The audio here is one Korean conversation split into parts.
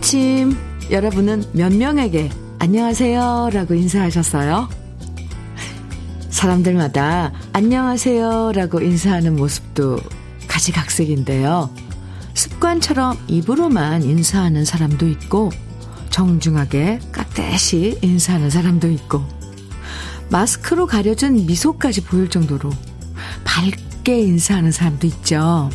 아침 여러분은 몇 명에게 안녕하세요 라고 인사하셨어요? 사람들마다 안녕하세요 라고 인사하는 모습도 가지각색인데요. 습관처럼 입으로만 인사하는 사람도 있고 정중하게 깍듯이 인사하는 사람도 있고 마스크로 가려진 미소까지 보일 정도로 밝게 인사하는 사람도 있죠.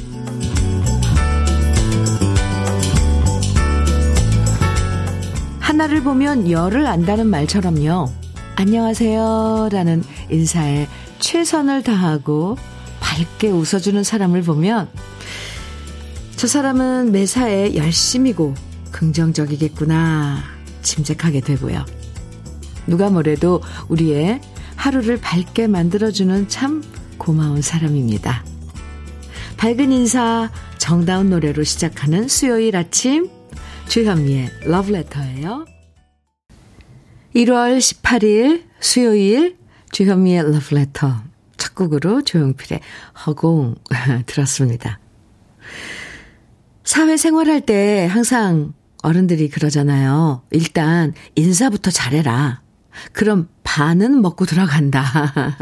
하나를 보면 열을 안다는 말처럼요. 안녕하세요 라는 인사에 최선을 다하고 밝게 웃어주는 사람을 보면 저 사람은 매사에 열심이고 긍정적이겠구나 짐작하게 되고요. 누가 뭐래도 우리의 하루를 밝게 만들어주는 참 고마운 사람입니다. 밝은 인사, 정다운 노래로 시작하는 수요일 아침, 주현미의 러브레터예요. 1월 18일 수요일 주현미의 러브레터 첫 곡으로 조용필의 허공 들었습니다. 사회생활 할 때 항상 어른들이 그러잖아요. 일단 인사부터 잘해라. 그럼 반은 먹고 들어간다.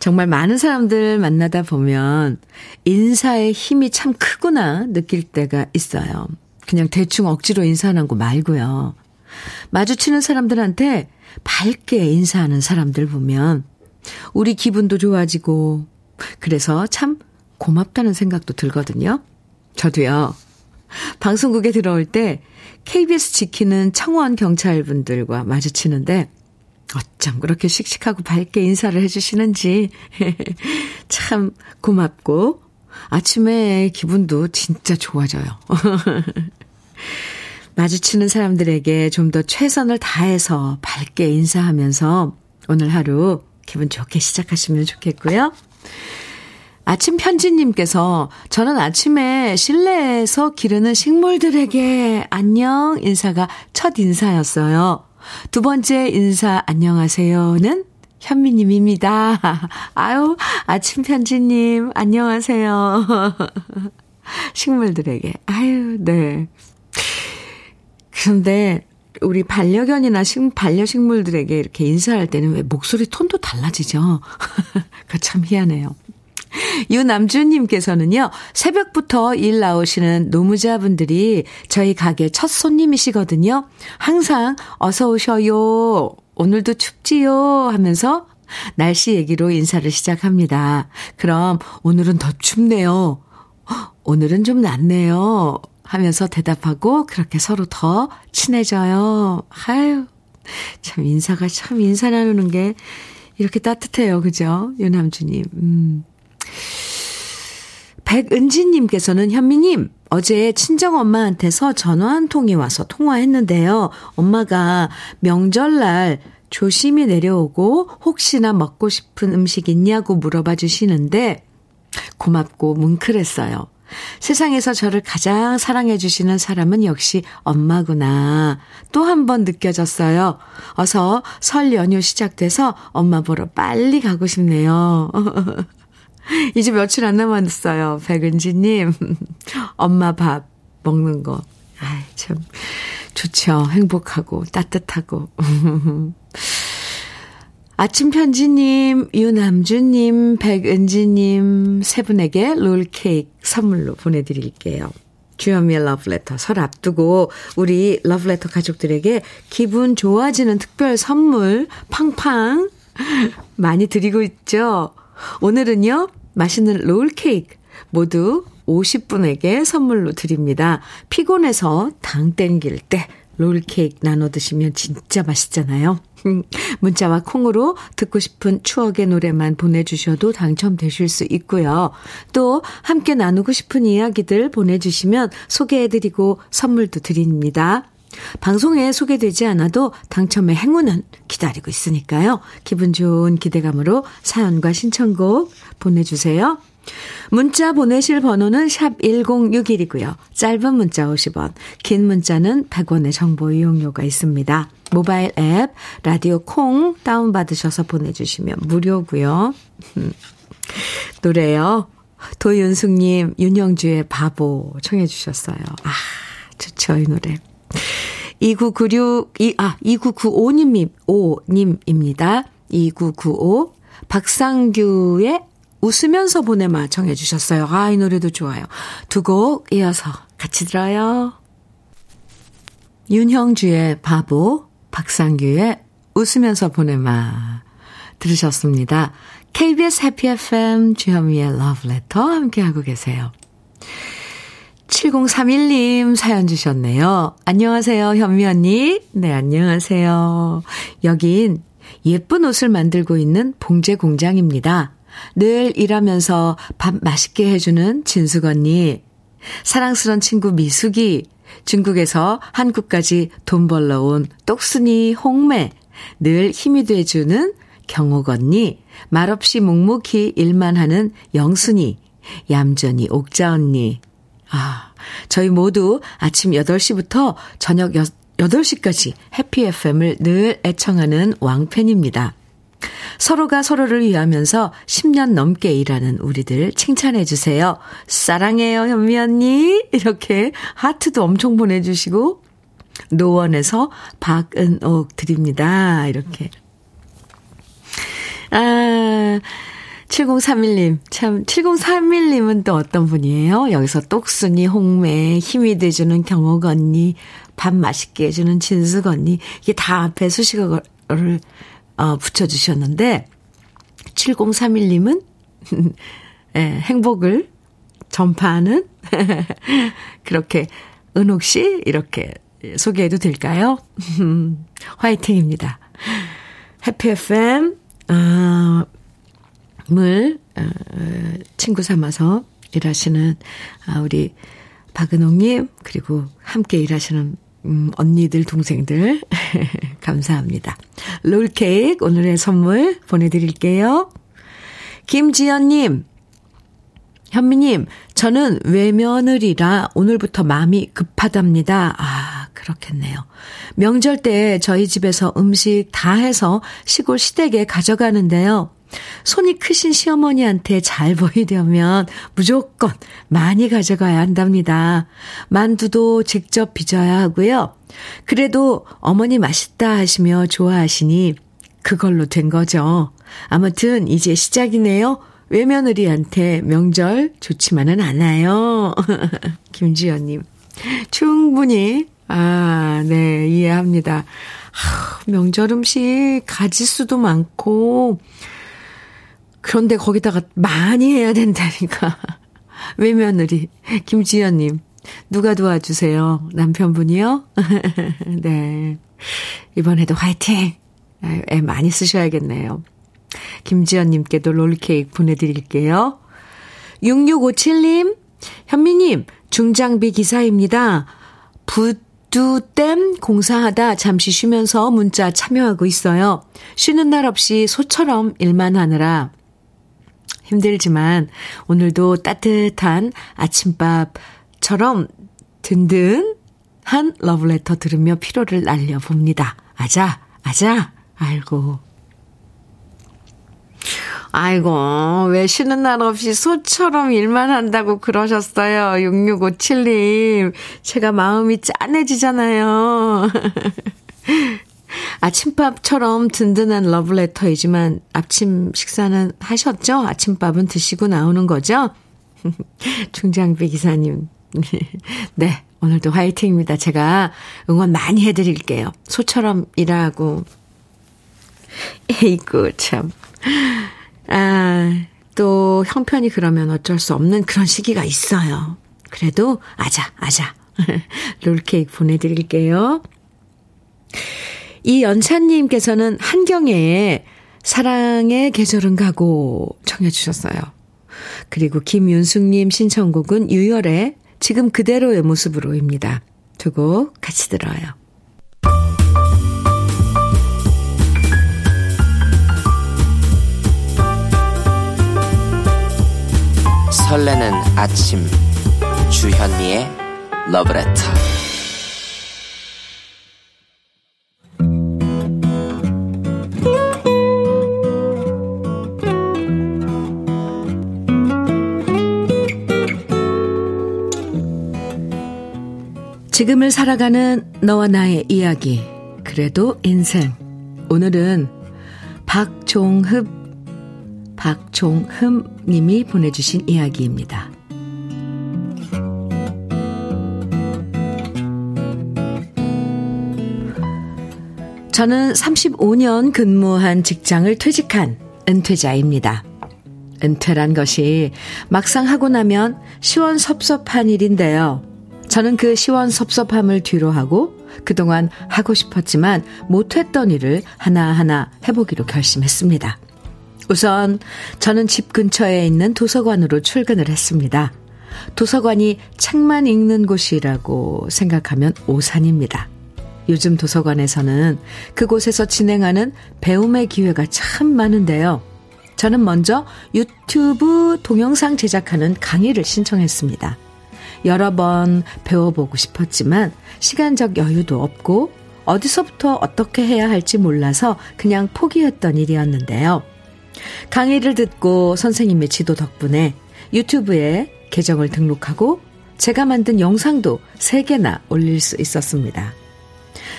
정말 많은 사람들 만나다 보면 인사의 힘이 참 크구나 느낄 때가 있어요. 그냥 대충 억지로 인사하는 거 말고요. 마주치는 사람들한테 밝게 인사하는 사람들 보면 우리 기분도 좋아지고 그래서 참 고맙다는 생각도 들거든요. 저도요. 방송국에 들어올 때 KBS 지키는 청원 경찰분들과 마주치는데 어쩜 그렇게 씩씩하고 밝게 인사를 해주시는지 참 고맙고 아침에 기분도 진짜 좋아져요. 마주치는 사람들에게 좀 더 최선을 다해서 밝게 인사하면서 오늘 하루 기분 좋게 시작하시면 좋겠고요. 아침 편지님께서 저는 아침에 실내에서 기르는 식물들에게 안녕 인사가 첫 인사였어요. 두 번째 인사 안녕하세요는 현미님입니다. 아유, 아침 편지님, 안녕하세요. 식물들에게. 아유, 네. 그런데 우리 반려견이나 식, 반려식물들에게 이렇게 인사할 때는 왜 목소리 톤도 달라지죠? 그 참 희한해요. 유남주님께서는요, 새벽부터 일 나오시는 노무자분들이 저희 가게 첫 손님이시거든요. 항상 어서 오셔요. 오늘도 춥지요. 하면서 날씨 얘기로 인사를 시작합니다. 그럼 오늘은 더 춥네요. 오늘은 좀 낫네요. 하면서 대답하고 그렇게 서로 더 친해져요. 아유, 참 인사가 참 인사 나누는 게 이렇게 따뜻해요. 그죠? 유남주님. 음. 백은지님께서는 현미님, 어제 친정엄마한테서 전화 한 통이 와서 통화했는데요. 엄마가 명절날 조심히 내려오고 혹시나 먹고 싶은 음식 있냐고 물어봐 주시는데 고맙고 뭉클했어요. 세상에서 저를 가장 사랑해 주시는 사람은 역시 엄마구나. 또 한 번 느껴졌어요. 어서 설 연휴 시작돼서 엄마 보러 빨리 가고 싶네요. 이제 며칠 안 남았어요. 백은지님. 엄마 밥 먹는 거. 아이, 참, 좋죠. 행복하고, 따뜻하고. 아침 편지님, 유남주님, 백은지님 세 분에게 롤케이크 선물로 보내드릴게요. 주현미의 러브레터 설 앞두고 우리 러브레터 가족들에게 기분 좋아지는 특별 선물 팡팡 많이 드리고 있죠. 오늘은요, 맛있는 롤케이크 모두 50분에게 선물로 드립니다. 피곤해서 당 땡길 때 롤케이크 나눠 드시면 진짜 맛있잖아요. 문자와 콩으로 듣고 싶은 추억의 노래만 보내주셔도 당첨되실 수 있고요. 또 함께 나누고 싶은 이야기들 보내주시면 소개해드리고 선물도 드립니다. 방송에 소개되지 않아도 당첨의 행운은 기다리고 있으니까요. 기분 좋은 기대감으로 사연과 신청곡 보내주세요. 문자 보내실 번호는 샵 1061이고요. 짧은 문자 50원, 긴 문자는 100원의 정보 이용료가 있습니다. 모바일 앱 라디오 콩 다운 받으셔서 보내 주시면 무료고요. 노래요. 도윤숙 님, 윤영주의 바보 청해 주셨어요. 아, 좋죠, 이 노래. 2996, 이, 아, 2995님, 5님입니다. 2995. 박상규의 웃으면서 보내마 청해 주셨어요. 아, 이 노래도 좋아요. 두 곡 이어서 같이 들어요. 윤형주의 바보, 박상규의 웃으면서 보내마 들으셨습니다. KBS 해피 FM 주현미의 러브레터 함께하고 계세요. 7031님 사연 주셨네요. 안녕하세요, 현미 언니. 네, 안녕하세요. 여긴 예쁜 옷을 만들고 있는 봉제 공장입니다. 늘 일하면서 밥 맛있게 해주는 진숙 언니. 사랑스런 친구 미숙이. 중국에서 한국까지 돈 벌러 온 똑순이 홍매. 늘 힘이 돼주는 경옥 언니. 말없이 묵묵히 일만 하는 영순이. 얌전히 옥자 언니. 아, 저희 모두 아침 8시부터 저녁 8시까지 해피 FM을 늘 애청하는 왕팬입니다. 서로가 서로를 위하면서 10년 넘게 일하는 우리들 칭찬해 주세요. 사랑해요, 현미 언니. 이렇게 하트도 엄청 보내주시고, 노원에서 박은옥 드립니다. 이렇게. 아, 7031님, 참, 7031님은 또 어떤 분이에요? 여기서 똑순이, 홍매, 힘이 돼주는 경옥 언니, 밥 맛있게 해주는 진숙 언니, 이게 다 앞에 수식어를, 어, 붙여주셨는데, 7031님은, 예, 행복을 전파하는, 그렇게, 은옥 씨, 이렇게 소개해도 될까요? 화이팅입니다. 해피 FM, 아, 물, 어, 친구 삼아서 일하시는, 아, 우리 박은옥님, 그리고 함께 일하시는, 음, 언니들, 동생들, 감사합니다. 롤케이크 오늘의 선물 보내드릴게요. 김지연님, 현미님, 저는 외며느리라 오늘부터 마음이 급하답니다. 아, 그렇겠네요. 명절 때 저희 집에서 음식 다 해서 시골 시댁에 가져가는데요. 손이 크신 시어머니한테 잘 보이려면 무조건 많이 가져가야 한답니다. 만두도 직접 빚어야 하고요. 그래도 어머니 맛있다 하시며 좋아하시니 그걸로 된 거죠. 아무튼 이제 시작이네요. 외며느리한테 명절 좋지만은 않아요. 김지연님. 충분히, 아, 네, 이해합니다. 하, 명절 음식 가지수도 많고, 그런데 거기다가 많이 해야 된다니까. 외며느리, 김지연님. 누가 도와주세요? 남편분이요? 네. 이번에도 화이팅! 애 많이 쓰셔야겠네요. 김지연님께도 롤케이크 보내드릴게요. 6657님, 현미님, 중장비 기사입니다. 부두댐 공사하다 잠시 쉬면서 문자 참여하고 있어요. 쉬는 날 없이 소처럼 일만 하느라 힘들지만 오늘도 따뜻한 아침밥처럼 든든한 러브레터 들으며 피로를 날려봅니다. 아자, 아자, 아이고. 아이고, 왜 쉬는 날 없이 소처럼 일만 한다고 그러셨어요. 6657님. 제가 마음이 짠해지잖아요. 아침밥처럼 든든한 러브레터이지만 아침 식사는 하셨죠? 아침밥은 드시고 나오는 거죠? 중장비 기사님. 네, 오늘도 화이팅입니다. 제가 응원 많이 해드릴게요. 소처럼 일하고. 에이구, 참. 아, 또 형편이 그러면 어쩔 수 없는 그런 시기가 있어요. 그래도 아자, 아자. 롤케이크 보내드릴게요. 이 연찬님께서는 한경애의 사랑의 계절은 가고 청해주셨어요. 그리고 김윤숙님 신청곡은 유열의 지금 그대로의 모습으로입니다. 두 곡 같이 들어요. 설레는 아침 주현미의 러브레터 지금을 살아가는 너와 나의 이야기. 그래도 인생. 오늘은 박종흡, 박종흠 님이 보내주신 이야기입니다. 저는 35년 근무한 직장을 퇴직한 은퇴자입니다. 은퇴란 것이 막상 하고 나면 시원섭섭한 일인데요. 저는 그 시원섭섭함을 뒤로 하고 그동안 하고 싶었지만 못했던 일을 하나하나 해보기로 결심했습니다. 우선 저는 집 근처에 있는 도서관으로 출근을 했습니다. 도서관이 책만 읽는 곳이라고 생각하면 오산입니다. 요즘 도서관에서는 그곳에서 진행하는 배움의 기회가 참 많은데요. 저는 먼저 유튜브 동영상 제작하는 강의를 신청했습니다. 여러 번 배워보고 싶었지만 시간적 여유도 없고 어디서부터 어떻게 해야 할지 몰라서 그냥 포기했던 일이었는데요. 강의를 듣고 선생님의 지도 덕분에 유튜브에 계정을 등록하고 제가 만든 영상도 3개나 올릴 수 있었습니다.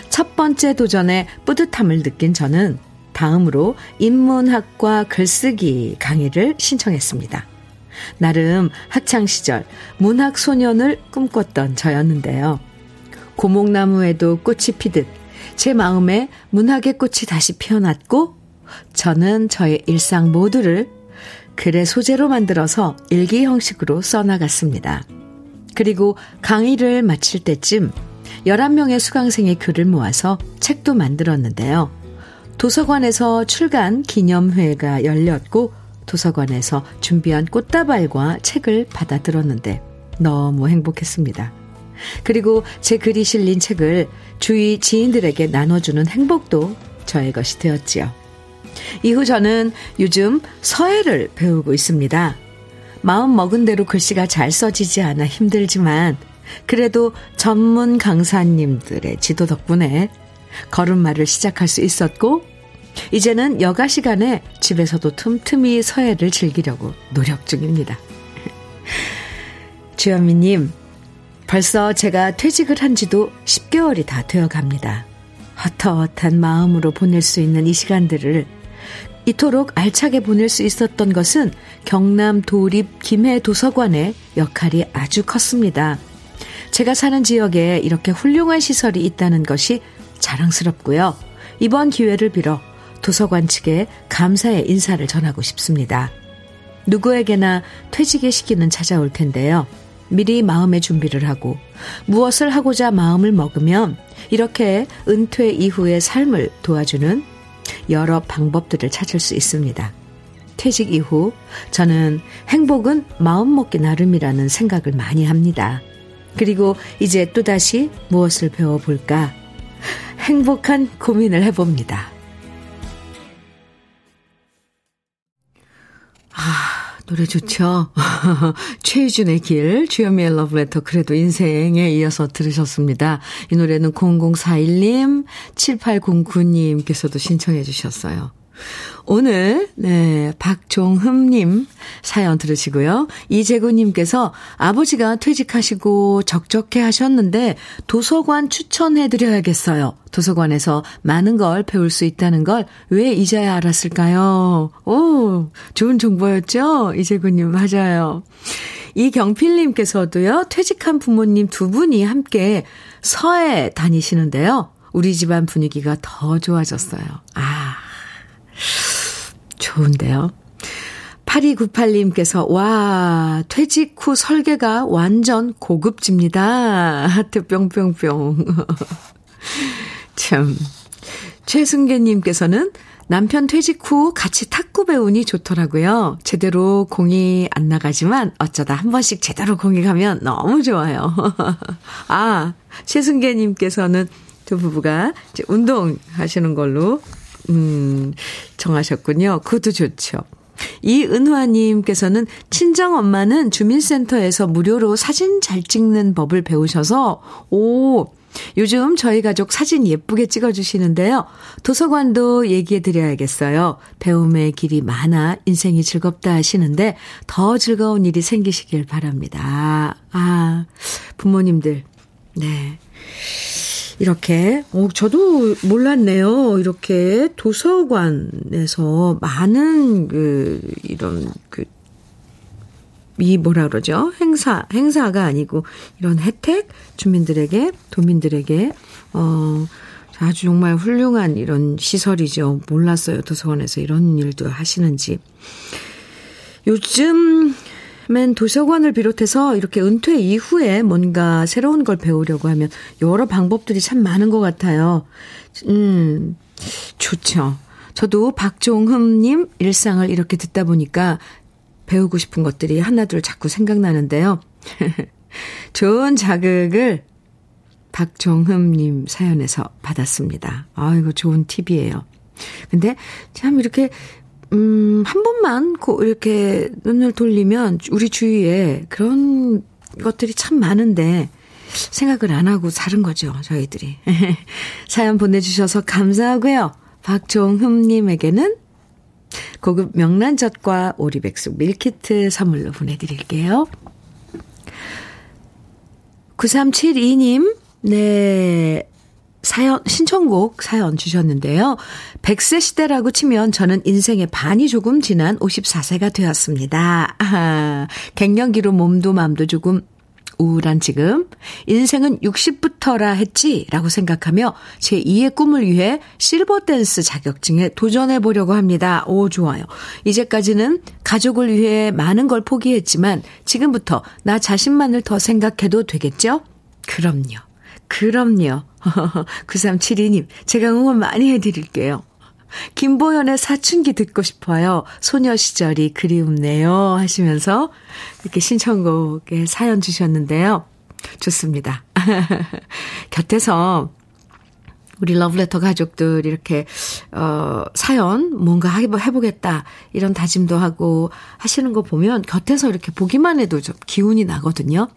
첫 번째 도전에 뿌듯함을 느낀 저는 다음으로 인문학과 글쓰기 강의를 신청했습니다. 나름 학창시절 문학소년을 꿈꿨던 저였는데요. 고목나무에도 꽃이 피듯 제 마음에 문학의 꽃이 다시 피어났고 저는 저의 일상 모두를 글의 소재로 만들어서 일기 형식으로 써나갔습니다. 그리고 강의를 마칠 때쯤 11명의 수강생의 글을 모아서 책도 만들었는데요. 도서관에서 출간 기념회가 열렸고 도서관에서 준비한 꽃다발과 책을 받아 들었는데 너무 행복했습니다. 그리고 제 글이 실린 책을 주위 지인들에게 나눠주는 행복도 저의 것이 되었지요. 이후 저는 요즘 서예를 배우고 있습니다. 마음 먹은 대로 글씨가 잘 써지지 않아 힘들지만 그래도 전문 강사님들의 지도 덕분에 걸음마를 시작할 수 있었고 이제는 여가 시간에 집에서도 틈틈이 서예를 즐기려고 노력 중입니다. 주현미님, 벌써 제가 퇴직을 한 지도 10개월이 다 되어 갑니다. 헛헛한 마음으로 보낼 수 있는 이 시간들을 이토록 알차게 보낼 수 있었던 것은 경남 도립 김해 도서관의 역할이 아주 컸습니다. 제가 사는 지역에 이렇게 훌륭한 시설이 있다는 것이 자랑스럽고요. 이번 기회를 빌어 도서관 측에 감사의 인사를 전하고 싶습니다. 누구에게나 퇴직의 시기는 찾아올 텐데요. 미리 마음의 준비를 하고 무엇을 하고자 마음을 먹으면 이렇게 은퇴 이후의 삶을 도와주는 여러 방법들을 찾을 수 있습니다. 퇴직 이후 저는 행복은 마음먹기 나름이라는 생각을 많이 합니다. 그리고 이제 또다시 무엇을 배워볼까? 행복한 고민을 해봅니다. 아, 노래 좋죠? 최희준의 길, 주현미의 러브레터, 그래도 인생에 이어서 들으셨습니다. 이 노래는 0041님, 7809님께서도 신청해 주셨어요. 오늘, 네, 박종흠님 사연 들으시고요. 이재구님께서 아버지가 퇴직하시고 적적해 하셨는데 도서관 추천해드려야겠어요. 도서관에서 많은 걸 배울 수 있다는 걸 왜 이제야 알았을까요? 오, 좋은 정보였죠? 이재구님, 맞아요. 이경필님께서도요, 퇴직한 부모님 두 분이 함께 서해 다니시는데요. 우리 집안 분위기가 더 좋아졌어요. 아, 좋은데요. 8298님께서, 와, 퇴직 후 설계가 완전 고급집니다. 하트 뿅뿅뿅. 참. 최승계님께서는 남편 퇴직 후 같이 탁구 배우니 좋더라고요. 제대로 공이 안 나가지만 어쩌다 한 번씩 제대로 공이 가면 너무 좋아요. 아, 최승계님께서는 두 부부가 이제 운동하시는 걸로 음, 정하셨군요. 그것도 좋죠. 이은화님께서는 친정 엄마는 주민센터에서 무료로 사진 잘 찍는 법을 배우셔서, 오, 요즘 저희 가족 사진 예쁘게 찍어주시는데요. 도서관도 얘기해 드려야겠어요. 배움의 길이 많아 인생이 즐겁다 하시는데 더 즐거운 일이 생기시길 바랍니다. 아, 부모님들. 네. 이렇게, 어, 저도 몰랐네요. 이렇게 도서관에서 많은 그, 이런 그, 이 뭐라 그러죠? 행사, 행사가 아니고 이런 혜택 주민들에게, 도민들에게, 어, 아주 정말 훌륭한 이런 시설이죠. 몰랐어요. 도서관에서 이런 일도 하시는지. 요즘 엔 도서관을 비롯해서 이렇게 은퇴 이후에 뭔가 새로운 걸 배우려고 하면 여러 방법들이 참 많은 것 같아요. 음, 좋죠. 저도 박종흠님 일상을 이렇게 듣다 보니까 배우고 싶은 것들이 하나둘 자꾸 생각나는데요. 좋은 자극을 박종흠님 사연에서 받았습니다. 아이고, 좋은 팁이에요. 근데 참 이렇게, 음, 한 번만 고 이렇게 눈을 돌리면 우리 주위에 그런 것들이 참 많은데 생각을 안 하고 사는 거죠, 저희들이. 사연 보내주셔서 감사하고요. 박종흠님에게는 고급 명란젓과 오리백숙 밀키트 선물로 보내드릴게요. 9372님, 네. 사연, 신청곡 사연 주셨는데요. 100세 시대라고 치면 저는 인생의 반이 조금 지난 54세가 되었습니다. 아, 갱년기로 몸도 마음도 조금 우울한 지금 인생은 60부터라 했지 라고 생각하며 제 2의 꿈을 위해 실버 댄스 자격증에 도전해 보려고 합니다. 오 좋아요. 이제까지는 가족을 위해 많은 걸 포기했지만 지금부터 나 자신만을 더 생각해도 되겠죠? 그럼요. 그럼요. 9372님, 제가 응원 많이 해드릴게요. 김보연의 사춘기 듣고 싶어요. 소녀 시절이 그리움네요. 하시면서 이렇게 신청곡에 사연 주셨는데요. 좋습니다. 곁에서 우리 러브레터 가족들 이렇게 어 사연 뭔가 해보겠다 이런 다짐도 하고 하시는 거 보면 곁에서 이렇게 보기만 해도 좀 기운이 나거든요.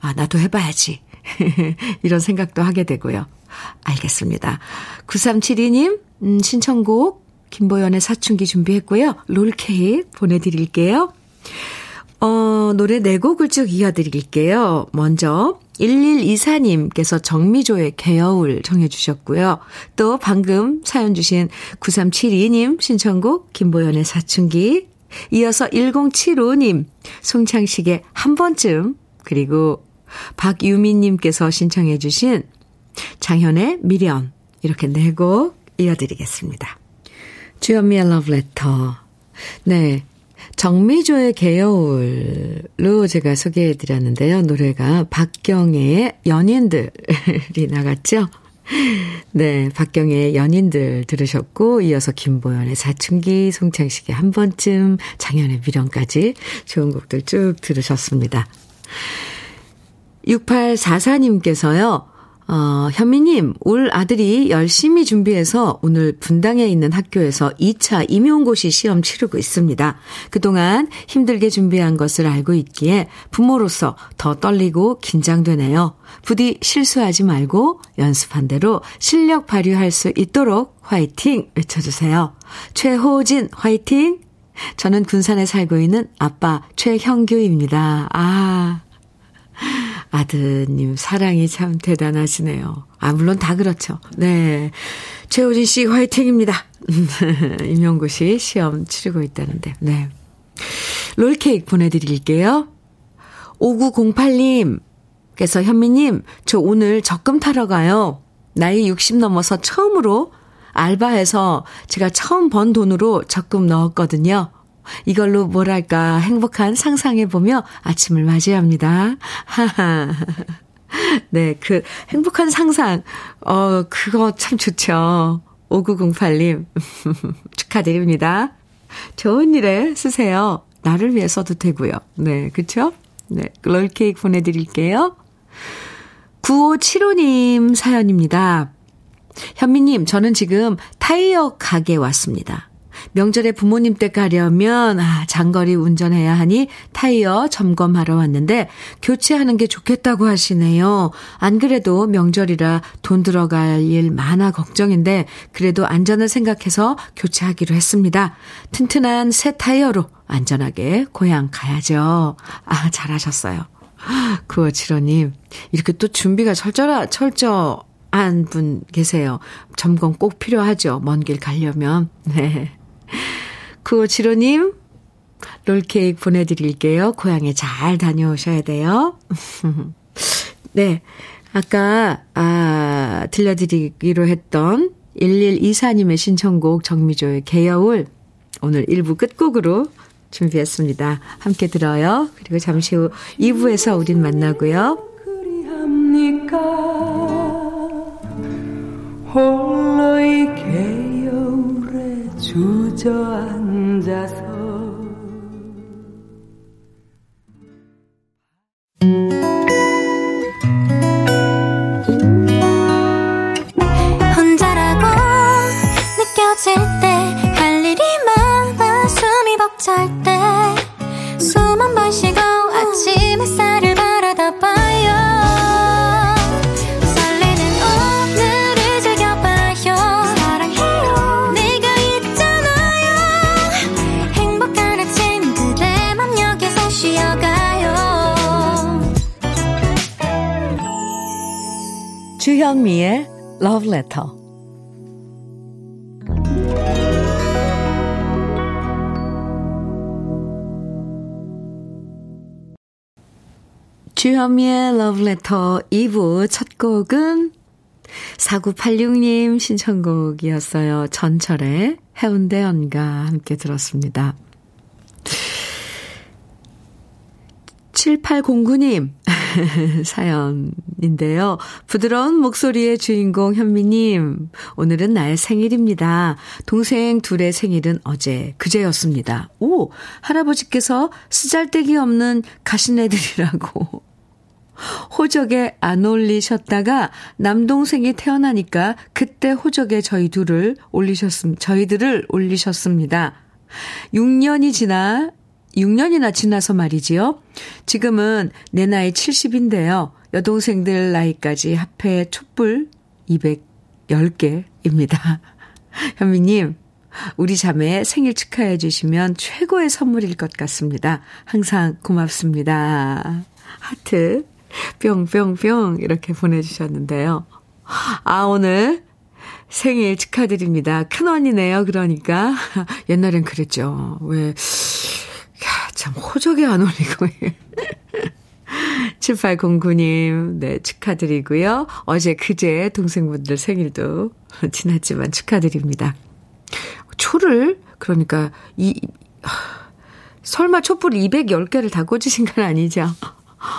아 나도 해봐야지 이런 생각도 하게 되고요. 알겠습니다. 9372님, 음, 신청곡, 김보연의 사춘기 준비했고요. 롤케이크 보내드릴게요. 어, 노래 네 곡을 쭉 이어드릴게요. 먼저, 1124님께서 정미조의 개여울 정해주셨고요. 또 방금 사연 주신 9372님 신청곡 김보연의 사춘기. 이어서 1075님 송창식의 한 번쯤 그리고 박유민님께서 신청해 주신 장현의 미련 이렇게 네 곡 이어드리겠습니다. 주현미의 러브레터 네. 정미조의 개여울로 제가 소개해 드렸는데요. 노래가 박경애의 연인들이 나갔죠. 네, 박경애의 연인들 들으셨고, 이어서 김보연의 사춘기, 송창식의 한 번쯤, 장현의 미련까지 좋은 곡들 쭉 들으셨습니다. 6844님께서요, 어, 현미님, 올 아들이 열심히 준비해서 오늘 분당에 있는 학교에서 2차 임용고시 시험 치르고 있습니다. 그동안 힘들게 준비한 것을 알고 있기에 부모로서 더 떨리고 긴장되네요. 부디 실수하지 말고 연습한 대로 실력 발휘할 수 있도록 화이팅 외쳐주세요. 최호진 화이팅! 저는 군산에 살고 있는 아빠 최형규입니다. 아, 아드님 사랑이 참 대단하시네요. 아, 물론 다 그렇죠. 네. 최호진 씨 화이팅입니다. 임용고시 시험 치르고 있다는데. 네. 롤케이크 보내드릴게요. 5908님께서 현미님, 저 오늘 적금 타러 가요. 나이 60 넘어서 처음으로 알바해서 제가 처음 번 돈으로 적금 넣었거든요. 이걸로 뭐랄까 행복한 상상해보며 아침을 맞이합니다. 하하. 네, 그 행복한 상상, 어, 그거 참 좋죠. 5908님, 축하드립니다. 좋은 일에 쓰세요. 나를 위해서도 되고요. 네, 그쵸? 네, 롤케이크 보내드릴게요. 9575님 사연입니다. 현미님, 저는 지금 타이어 가게 왔습니다. 명절에 부모님 댁 가려면 아, 장거리 운전해야 하니 타이어 점검하러 왔는데 교체하는 게 좋겠다고 하시네요. 안 그래도 명절이라 돈 들어갈 일 많아 걱정인데 그래도 안전을 생각해서 교체하기로 했습니다. 튼튼한 새 타이어로 안전하게 고향 가야죠. 아, 잘하셨어요. 구호칠호님, 이렇게 또 준비가 철저하, 철저 한 분 계세요. 점검 꼭 필요하죠. 먼 길 가려면. 네. 구호칠호님, 롤케이크 보내드릴게요. 고향에 잘 다녀오셔야 돼요. 네. 아까, 아, 들려드리기로 했던 1124님의 신청곡 정미조의 개여울 오늘 1부 끝곡으로 준비했습니다. 함께 들어요. 그리고 잠시 후 2부에서 우린 만나고요. 그리합니까? 홀로이 개여울에 주저앉아서 Love Letter. 주현미의 Letter 2부 첫 곡은 4986님 신청곡이었어요. 전철의 해운대 연가 함께 들었습니다. 7809님 사연인데요. 부드러운 목소리의 주인공 현미님, 오늘은 나의 생일입니다. 동생 둘의 생일은 어제, 그제였습니다. 오, 할아버지께서 쓰잘데기 없는 가신애들이라고. 호적에 안 올리셨다가 남동생이 태어나니까 그때 호적에 저희 둘을 올리셨음, 저희들을 올리셨습니다. 6년이 지나 6년이나 지나서 말이지요. 지금은 내 나이 70인데요. 여동생들 나이까지 합해 촛불 210개입니다. 현미님, 우리 자매 생일 축하해 주시면 최고의 선물일 것 같습니다. 항상 고맙습니다. 하트, 뿅뿅뿅, 이렇게 보내주셨는데요. 아, 오늘 생일 축하드립니다. 큰언니네요, 그러니까. 옛날엔 그랬죠. 왜, 참, 호적에 안 올리고. 7809님, 네, 축하드리고요. 어제 그제 동생분들 생일도 지났지만 축하드립니다. 초를, 그러니까, 이, 설마 촛불 210개를 다 꽂으신 건 아니죠?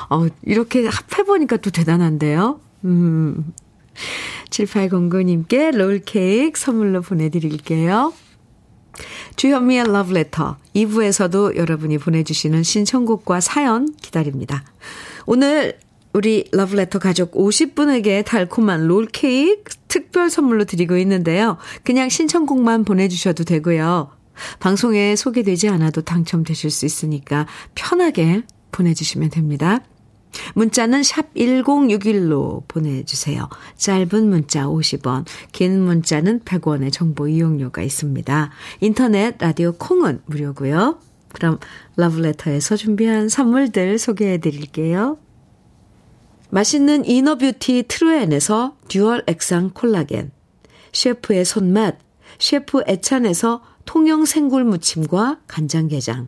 어, 이렇게 합해보니까 또 대단한데요? 음. 7809님께 롤케이크 선물로 보내드릴게요. 주현미의 러브레터 2부에서도 여러분이 보내주시는 신청곡과 사연 기다립니다. 오늘 우리 러브레터 가족 50분에게 달콤한 롤케이크 특별 선물로 드리고 있는데요. 그냥 신청곡만 보내주셔도 되고요. 방송에 소개되지 않아도 당첨되실 수 있으니까 편하게 보내주시면 됩니다. 문자는 샵 1061로 보내주세요. 짧은 문자 50원, 긴 문자는 100원의 정보 이용료가 있습니다. 인터넷 라디오 콩은 무료고요. 그럼 러브레터에서 준비한 선물들 소개해 드릴게요. 맛있는 inner beauty 트루엔에서 dual 액상 콜라겐, 셰프의 손맛, 셰프 애찬에서 통영 생굴 무침과 간장게장,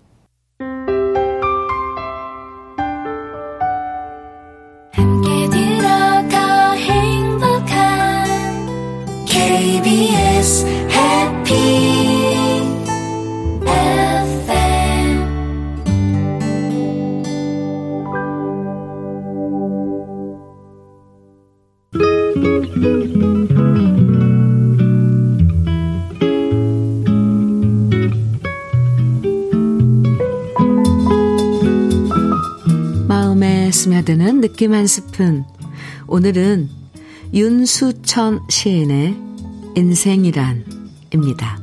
KBS 느낌 한 스푼. 오늘은 윤수천 시인의 인생이란입니다.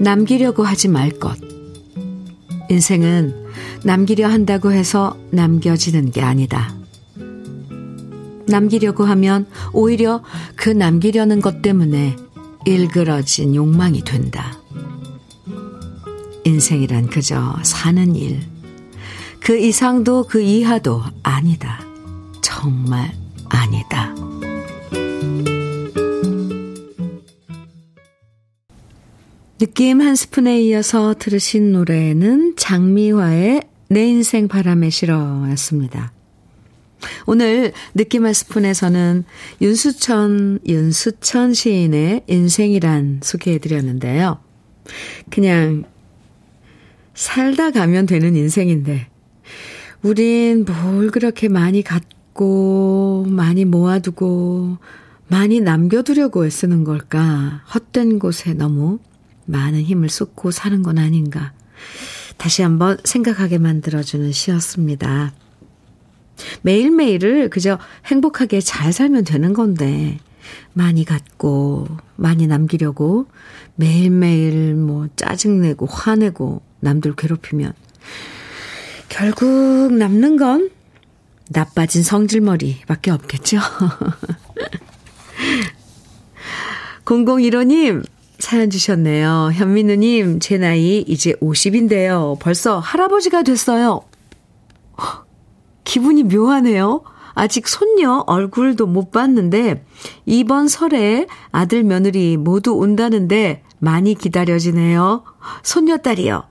남기려고 하지 말 것. 인생은 남기려 한다고 해서 남겨지는 게 아니다. 남기려고 하면 오히려 그 남기려는 것 때문에 일그러진 욕망이 된다. 인생이란 그저 사는 일. 그 이상도 그 이하도 아니다. 정말 아니다. 느낌 한 스푼에 이어서 들으신 노래는 장미화의 내 인생 바람에 실어였습니다. 오늘 느낌 한 스푼에서는 윤수천, 윤수천 시인의 인생이란 소개해드렸는데요. 그냥 살다 가면 되는 인생인데, 우린 뭘 그렇게 많이 갖고, 많이 모아두고, 많이 남겨두려고 애쓰는 걸까? 헛된 곳에 너무 많은 힘을 쏟고 사는 건 아닌가? 다시 한번 생각하게 만들어주는 시였습니다. 매일매일을 그저 행복하게 잘 살면 되는 건데, 많이 갖고, 많이 남기려고, 매일매일 뭐 짜증내고, 화내고, 남들 괴롭히면 결국 남는 건 나빠진 성질머리밖에 없겠죠. 0015님, 사연 주셨네요. 현민우님, 제 나이 이제 50인데요. 벌써 할아버지가 됐어요. 기분이 묘하네요. 아직 손녀 얼굴도 못 봤는데, 이번 설에 아들 며느리 모두 온다는데, 많이 기다려지네요. 손녀딸이요.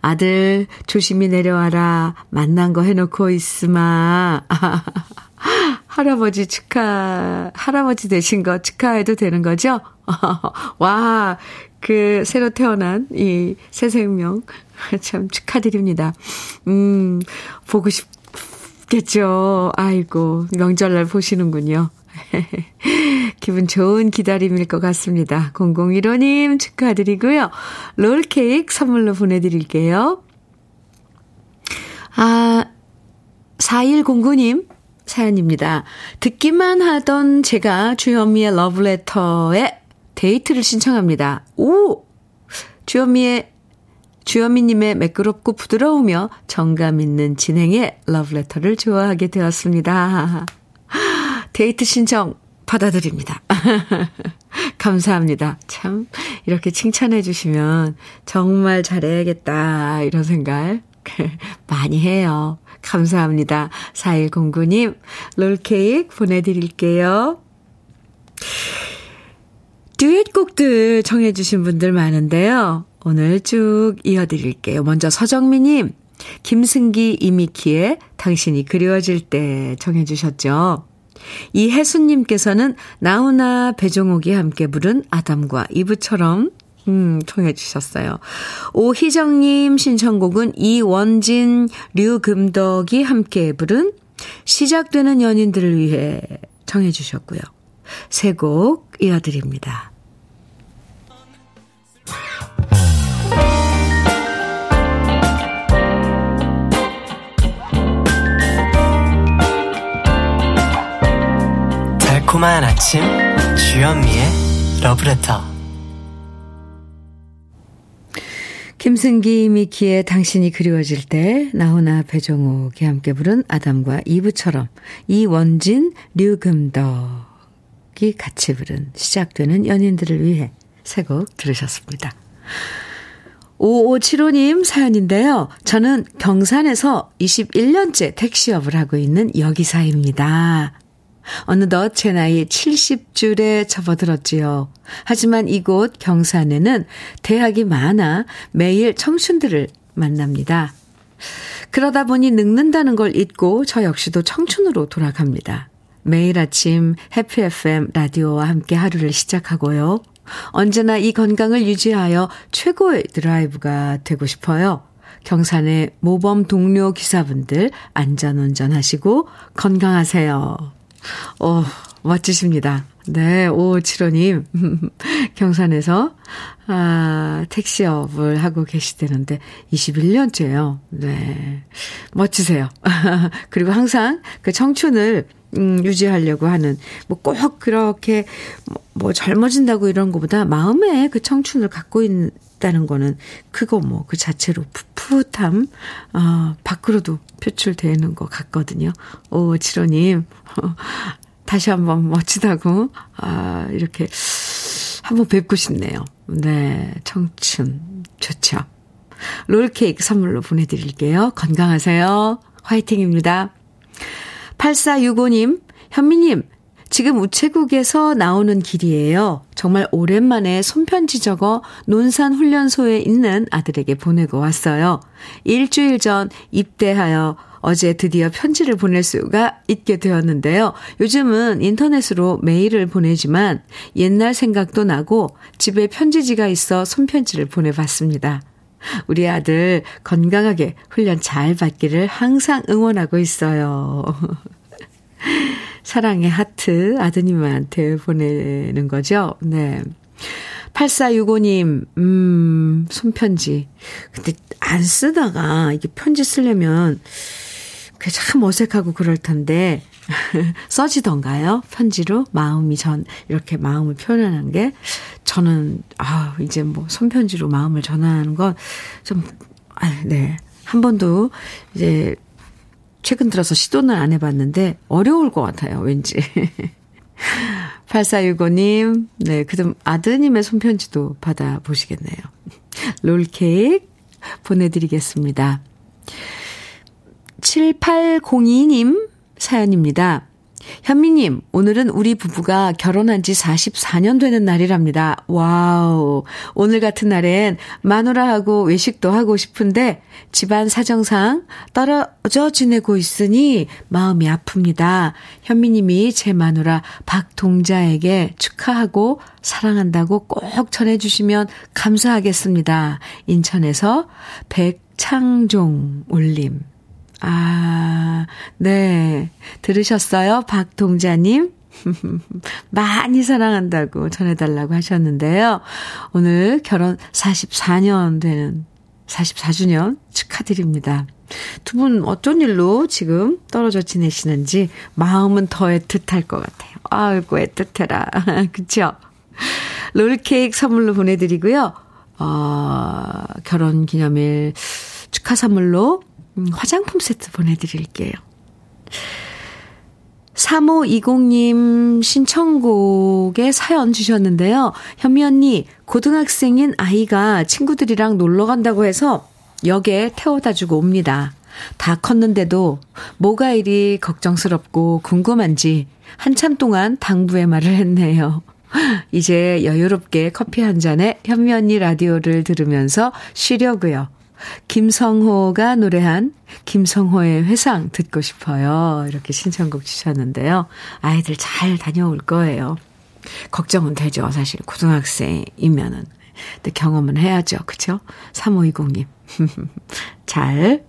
아들 조심히 내려와라. 만난 거 해놓고 있으마. 할아버지 축하, 할아버지 되신 거 축하해도 되는 거죠? 와, 그 새로 태어난 이 새 생명 참 축하드립니다. 음, 보고 싶겠죠. 아이고, 명절날 보시는군요. 기분 좋은 기다림일 것 같습니다. 0015님 축하드리고요. 롤케이크 선물로 보내드릴게요. 아, 4109님 사연입니다. 듣기만 하던 제가 주현미의 러브레터에 데이트를 신청합니다. 오! 주현미의 주현미님의 매끄럽고 부드러우며 정감 있는 진행의 러브레터를 좋아하게 되었습니다. 데이트 신청 받아드립니다. 감사합니다. 참, 이렇게 칭찬해 주시면 정말 잘해야겠다, 이런 생각 많이 해요. 감사합니다. 4109님, 롤케이크 보내드릴게요. 듀엣곡들 청해주신 분들 많은데요. 오늘 쭉 이어드릴게요. 먼저 서정미님, 김승기 이미키의 당신이 그리워질 때 청해주셨죠. 이혜수님께서는 나훈아 배종옥이 함께 부른 아담과 이브처럼 음, 통해 주셨어요. 오희정님 신청곡은 이원진, 류금덕이 함께 부른 시작되는 연인들을 위해 청해 주셨고요. 세 곡 이어드립니다. 달콤한 아침 주현미의 러브레터 김승기 미키의 당신이 그리워질 때 나훈아 배정옥이 함께 부른 아담과 이브처럼 이원진 류금덕이 같이 부른 시작되는 연인들을 위해 새곡 들으셨습니다. 5575님 사연인데요. 저는 경산에서 21년째 택시업을 하고 있는 여기사입니다. 어느덧 제 나이 70줄에 접어들었지요. 하지만 이곳 경산에는 대학이 많아 매일 청춘들을 만납니다. 그러다 보니 늙는다는 걸 잊고 저 역시도 청춘으로 돌아갑니다. 매일 아침 해피 FM 라디오와 함께 하루를 시작하고요. 언제나 이 건강을 유지하여 최고의 드라이브가 되고 싶어요. 경산의 모범 동료 기사분들 안전운전 하시고 건강하세요. 어, 멋지십니다. 네, 5575님. 경산에서, 아, 택시업을 하고 계시다는데, 21년째요. 네. 멋지세요. 그리고 항상 그 청춘을, 음, 유지하려고 하는, 뭐 꼭 그렇게, 뭐, 뭐 젊어진다고 이런 것보다 마음에 그 청춘을 갖고 있다는 거는 그거 뭐 그 자체로 풋풋함, 어, 밖으로도 표출되는 것 같거든요. 오, 칠호님. 다시 한번 멋지다고, 아, 이렇게 한번 뵙고 싶네요. 네, 청춘. 좋죠. 롤케이크 선물로 보내드릴게요. 건강하세요. 화이팅입니다. 8465님, 현미님, 지금 우체국에서 나오는 길이에요. 정말 오랜만에 손편지 적어 논산 훈련소에 있는 아들에게 보내고 왔어요. 일주일 전 입대하여 어제 드디어 편지를 보낼 수가 있게 되었는데요. 요즘은 인터넷으로 메일을 보내지만 옛날 생각도 나고 집에 편지지가 있어 손편지를 보내봤습니다. 우리 아들 건강하게 훈련 잘 받기를 항상 응원하고 있어요. 사랑의 하트 아드님한테 보내는 거죠. 네. 8465님, 음, 손편지. 근데 안 쓰다가 이게 편지 쓰려면 그게 참 어색하고 그럴 텐데, 써지던가요? 편지로? 마음이 전, 이렇게 마음을 표현하는 게, 저는, 아, 이제 뭐, 손편지로 마음을 전하는 건 좀, 아, 네. 한 번도 이제, 최근 들어서 시도는 안 해봤는데, 어려울 것 같아요, 왠지. 8465님, 네, 그럼 아드님의 손편지도 받아보시겠네요. 롤케이크 보내드리겠습니다. 7802님 사연입니다. 현미님, 오늘은 우리 부부가 결혼한 지 44년 되는 날이랍니다. wow. 오늘 같은 날엔 마누라하고 외식도 하고 싶은데 집안 사정상 떨어져 지내고 있으니 마음이 아픕니다. 현미님이 제 마누라 박동자에게 축하하고 사랑한다고 꼭 전해주시면 감사하겠습니다. 인천에서 백창종 올림. 아, 네. 들으셨어요? 박동자님? 많이 사랑한다고 전해달라고 하셨는데요. 오늘 결혼 44년 되는 44주년 축하드립니다. 두 분 어떤 일로 지금 떨어져 지내시는지 마음은 더 애틋할 것 같아요. 아이고, 애틋해라. 그쵸? 롤케이크 선물로 보내드리고요. 어, 결혼 기념일 축하 선물로 음, 화장품 세트 보내드릴게요. 3520님 신청곡에 사연 주셨는데요. 현미 언니, 고등학생인 아이가 친구들이랑 놀러 간다고 해서 역에 태워다 주고 옵니다. 다 컸는데도 뭐가 이리 걱정스럽고 궁금한지 한참 동안 당부의 말을 했네요. 이제 여유롭게 커피 한 잔에 현미 언니 라디오를 들으면서 쉬려고요. 김성호가 노래한 김성호의 회상 듣고 싶어요. 이렇게 신청곡 주셨는데요. 아이들 잘 다녀올 거예요. 걱정은 되죠. 사실 고등학생이면은. 근데 경험은 해야죠. 그쵸? 3520님. 잘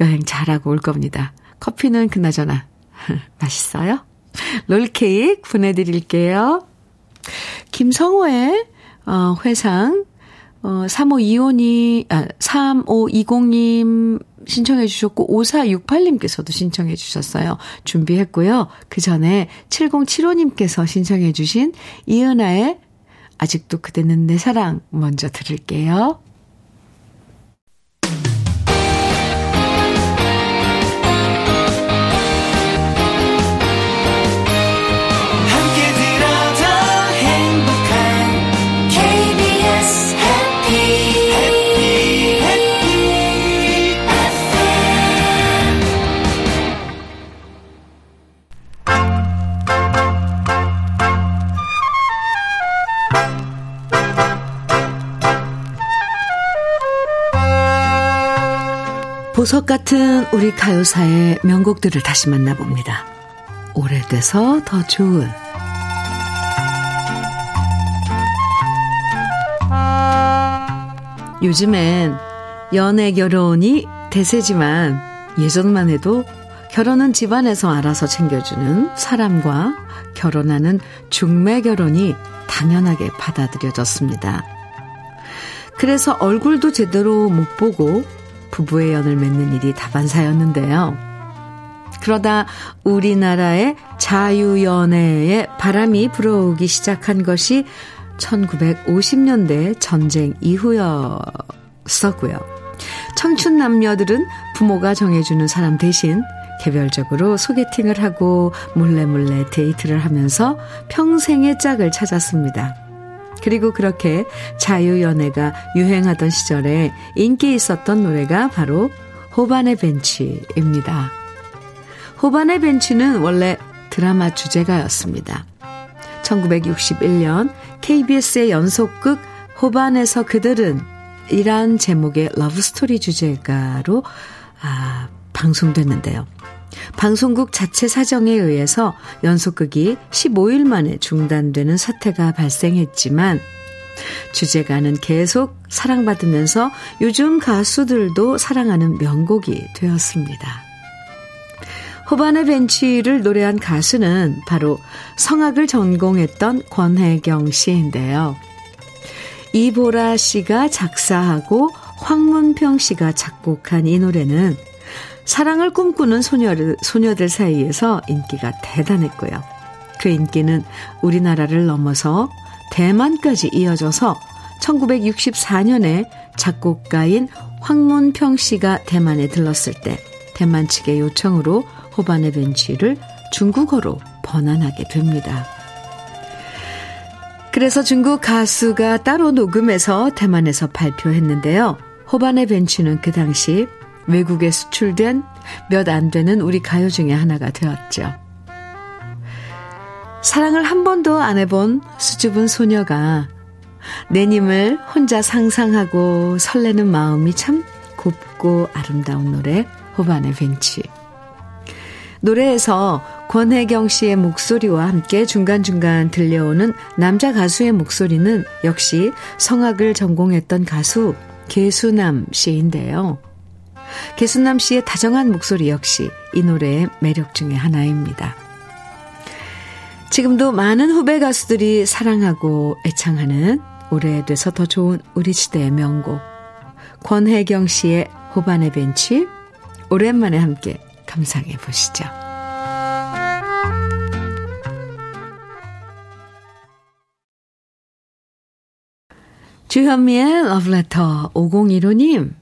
여행 잘하고 올 겁니다. 커피는 그나저나 맛있어요? 롤케이크 보내드릴게요. 김성호의 어, 회상 어, 3525님, 아, 3520님 신청해 주셨고, 5468님께서도 신청해 주셨어요. 준비했고요. 그 전에 7075님께서 신청해 주신 이은아의 아직도 그대는 내 사랑 먼저 들을게요. 보석 같은 우리 가요사의 명곡들을 다시 만나봅니다. 오래돼서 더 좋은 요즘엔 연애 결혼이 대세지만 예전만 해도 결혼은 집안에서 알아서 챙겨주는 사람과 결혼하는 중매 결혼이 당연하게 받아들여졌습니다. 그래서 얼굴도 제대로 못 보고 부부의 연을 맺는 일이 다반사였는데요. 그러다 우리나라의 자유연애에 바람이 불어오기 시작한 것이 1950년대 전쟁 이후였었고요. 청춘 남녀들은 부모가 정해주는 사람 대신 개별적으로 소개팅을 하고 몰래몰래 데이트를 하면서 평생의 짝을 찾았습니다. 그리고 그렇게 자유연애가 유행하던 시절에 인기 있었던 노래가 바로 호반의 벤치입니다. 호반의 벤치는 원래 드라마 주제가였습니다. 1961년 KBS의 연속극 호반에서 그들은 이란 제목의 러브스토리 주제가로 아, 방송됐는데요. 방송국 자체 사정에 의해서 연속극이 15일 만에 중단되는 사태가 발생했지만 주제가는 계속 사랑받으면서 요즘 가수들도 사랑하는 명곡이 되었습니다. 호반의 벤치를 노래한 가수는 바로 성악을 전공했던 권혜경 씨인데요. 이보라 씨가 작사하고 황문평 씨가 작곡한 이 노래는 사랑을 꿈꾸는 소녀들, 소녀들 사이에서 인기가 대단했고요. 그 인기는 우리나라를 넘어서 대만까지 이어져서 1964년에 작곡가인 황문평 씨가 대만에 들렀을 때 대만 측의 요청으로 호반의 벤치를 중국어로 번안하게 됩니다. 그래서 중국 가수가 따로 녹음해서 대만에서 발표했는데요. 호반의 벤치는 그 당시 외국에 수출된 몇 안 되는 우리 가요 중에 하나가 되었죠. 사랑을 한 번도 안 해본 수줍은 소녀가 내님을 혼자 상상하고 설레는 마음이 참 곱고 아름다운 노래 호반의 벤치. 노래에서 권혜경 씨의 목소리와 함께 중간중간 들려오는 남자 가수의 목소리는 역시 성악을 전공했던 가수 계수남 씨인데요. 개순남 씨의 다정한 목소리 역시 이 노래의 매력 중의 하나입니다. 지금도 많은 후배 가수들이 사랑하고 애창하는 오래돼서 더 좋은 우리 시대의 명곡 권혜경 씨의 호반의 벤치 오랜만에 함께 감상해 보시죠. 주현미의 러브레터 5015님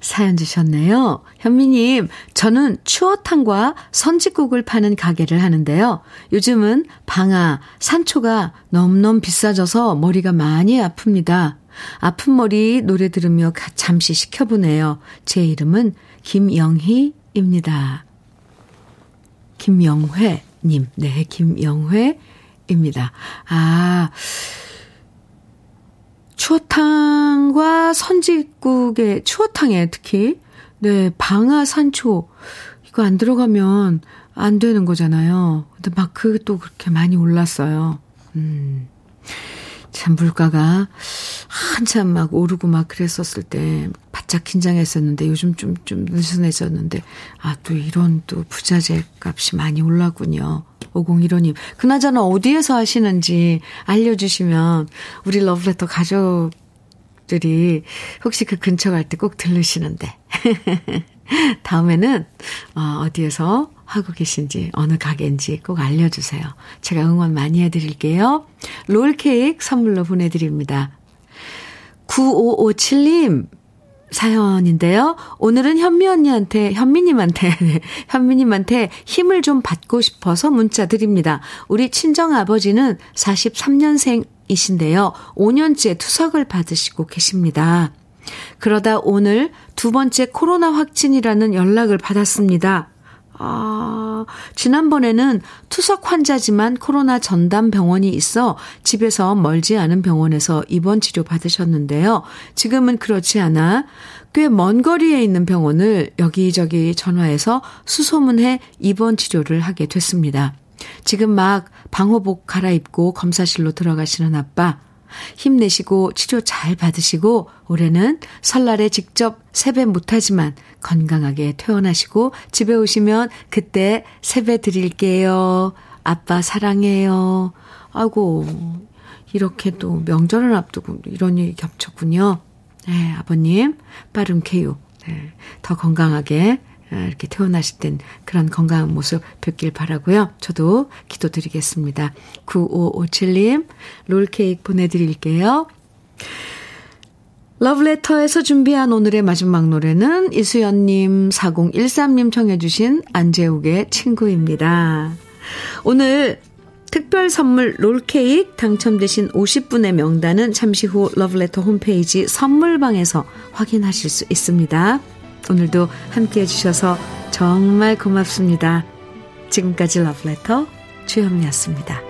사연 주셨네요. 현미님, 저는 추어탕과 선지국을 파는 가게를 하는데요. 요즘은 방아, 산초가 넘넘 비싸져서 머리가 많이 아픕니다. 아픈 머리 노래 들으며 잠시 식혀보네요. 제 이름은 김영희입니다. 김영회님, 네, 김영회입니다. 아, 추어탕과 선지국에, 추어탕에 특히, 네, 방아 산초, 이거 안 들어가면 안 되는 거잖아요. 근데 막 그것도 그렇게 많이 올랐어요. 음. 참 물가가 한참 막 오르고 막 그랬었을 때 바짝 긴장했었는데 요즘 좀, 좀 느슨해졌는데 아, 또 이런 또 부자재 값이 많이 올랐군요. 5015님. 그나저나 어디에서 하시는지 알려주시면 우리 러브레터 가족들이 혹시 그 근처 갈 때 꼭 들르시는데. 다음에는 어, 어디에서 하고 계신지 어느 가게인지 꼭 알려주세요. 제가 응원 많이 해드릴게요. 롤케이크 선물로 보내드립니다. 9557님 사연인데요. 오늘은 현미 언니한테, 현미님한테, 네, 현미님한테 힘을 좀 받고 싶어서 문자 드립니다. 우리 친정 아버지는 43년생이신데요. 5년째 투석을 받으시고 계십니다. 그러다 오늘 두 번째 코로나 확진이라는 연락을 받았습니다. 아, 지난번에는 투석 환자지만 코로나 전담 병원이 있어 집에서 멀지 않은 병원에서 입원 치료 받으셨는데요. 지금은 그렇지 않아 꽤 먼 거리에 있는 병원을 여기저기 전화해서 수소문해 입원 치료를 하게 됐습니다. 지금 막 방호복 갈아입고 검사실로 들어가시는 아빠. 힘내시고 치료 잘 받으시고 올해는 설날에 직접 세배 못하지만 건강하게 퇴원하시고 집에 오시면 그때 세배 드릴게요. 아빠 사랑해요. 아이고 이렇게 또 명절을 앞두고 이런 일이 겹쳤군요. 네, 아버님 빠른 쾌유. 네, 더 건강하게 아, 이렇게 태어나실 땐 그런 건강한 모습 뵙길 바라고요. 저도 기도드리겠습니다. 9557님 롤케이크 보내드릴게요. 러브레터에서 준비한 오늘의 마지막 노래는 이수연님, 4013님 청해주신 안재욱의 친구입니다. 오늘 특별 선물 롤케이크 당첨되신 50분의 명단은 잠시 후 러브레터 홈페이지 선물방에서 확인하실 수 있습니다. 오늘도 함께 해주셔서 정말 고맙습니다. 지금까지 러브레터 주현미였습니다.